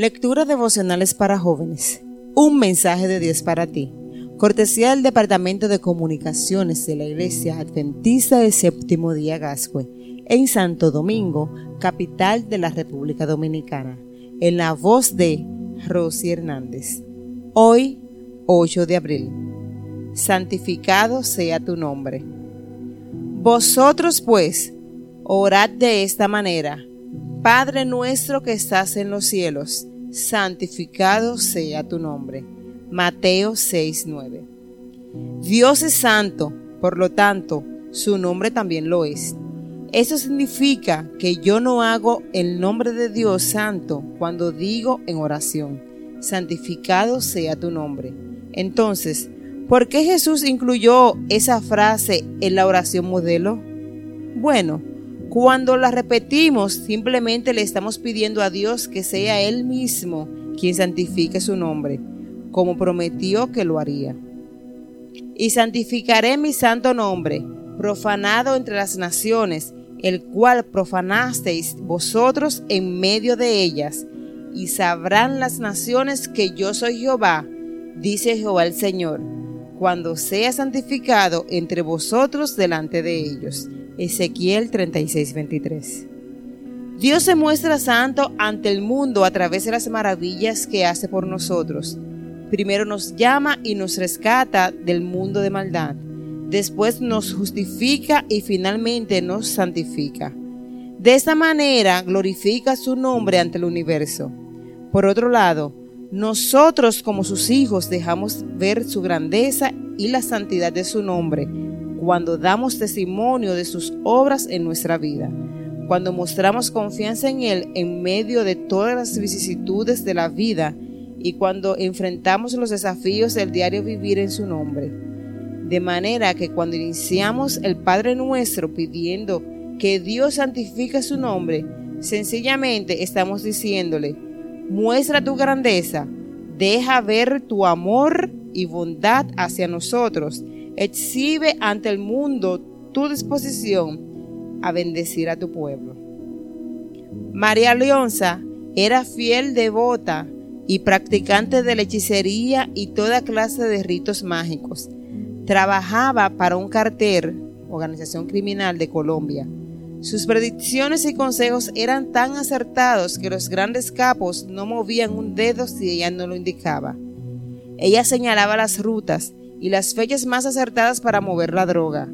Lectura devocionales para jóvenes. Un mensaje de Dios para ti. Cortesía del Departamento de Comunicaciones de la Iglesia Adventista del Séptimo Día Gascue, en Santo Domingo, capital de la República Dominicana, en la voz de Rosy Hernández. Hoy, 8 de abril. Santificado sea tu nombre. Vosotros pues, orad de esta manera. Padre nuestro que estás en los cielos, santificado sea tu nombre. Mateo 6:9. Dios es santo, por lo tanto, su nombre también lo es. Eso significa que yo no hago el nombre de Dios santo cuando digo en oración, santificado sea tu nombre. Entonces, ¿por qué Jesús incluyó esa frase en la oración modelo? Bueno, cuando la repetimos, simplemente le estamos pidiendo a Dios que sea Él mismo quien santifique su nombre, como prometió que lo haría. Y santificaré mi santo nombre, profanado entre las naciones, el cual profanasteis vosotros en medio de ellas, y sabrán las naciones que yo soy Jehová, dice Jehová el Señor, cuando sea santificado entre vosotros delante de ellos. Ezequiel 36:23. Dios se muestra santo ante el mundo a través de las maravillas que hace por nosotros. Primero nos llama y nos rescata del mundo de maldad. Después nos justifica y finalmente nos santifica. De esta manera glorifica su nombre ante el universo. Por otro lado, nosotros como sus hijos dejamos ver su grandeza y la santidad de su nombre cuando damos testimonio de sus obras en nuestra vida, cuando mostramos confianza en Él en medio de todas las vicisitudes de la vida y cuando enfrentamos los desafíos del diario vivir en su nombre. De manera que cuando iniciamos el Padre nuestro pidiendo que Dios santifique su nombre, sencillamente estamos diciéndole, muestra tu grandeza, deja ver tu amor y bondad hacia nosotros exhibe ante el mundo tu disposición a bendecir a tu pueblo. María Leonza era fiel devota y practicante de la hechicería y toda clase de ritos mágicos. Trabajaba para un cartel, organización criminal de Colombia. Sus predicciones y consejos eran tan acertados que los grandes capos no movían un dedo si ella no lo indicaba. Ella señalaba las rutas, y las fechas más acertadas para mover la droga.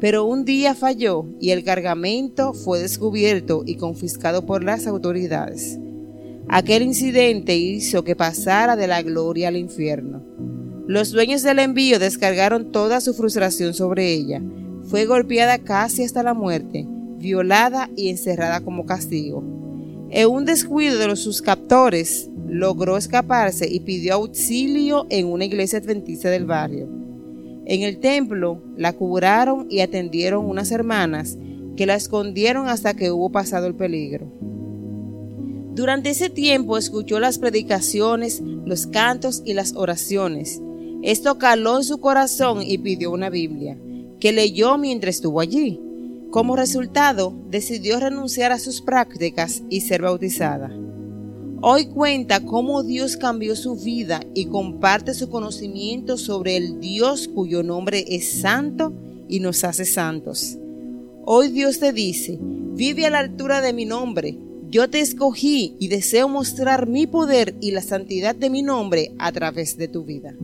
Pero un día falló y el cargamento fue descubierto y confiscado por las autoridades. Aquel incidente hizo que pasara de la gloria al infierno. Los dueños del envío descargaron toda su frustración sobre ella. Fue golpeada casi hasta la muerte, violada y encerrada como castigo. En un descuido de los sus captores, logró escaparse y pidió auxilio en una iglesia adventista del barrio. En el templo la curaron y atendieron unas hermanas que la escondieron hasta que hubo pasado el peligro. Durante ese tiempo escuchó las predicaciones, los cantos y las oraciones. Esto caló en su corazón y pidió una Biblia, que leyó mientras estuvo allí. Como resultado, decidió renunciar a sus prácticas y ser bautizada. Hoy cuenta cómo Dios cambió su vida y comparte su conocimiento sobre el Dios cuyo nombre es santo y nos hace santos. Hoy Dios te dice, vive a la altura de mi nombre. Yo te escogí y deseo mostrar mi poder y la santidad de mi nombre a través de tu vida.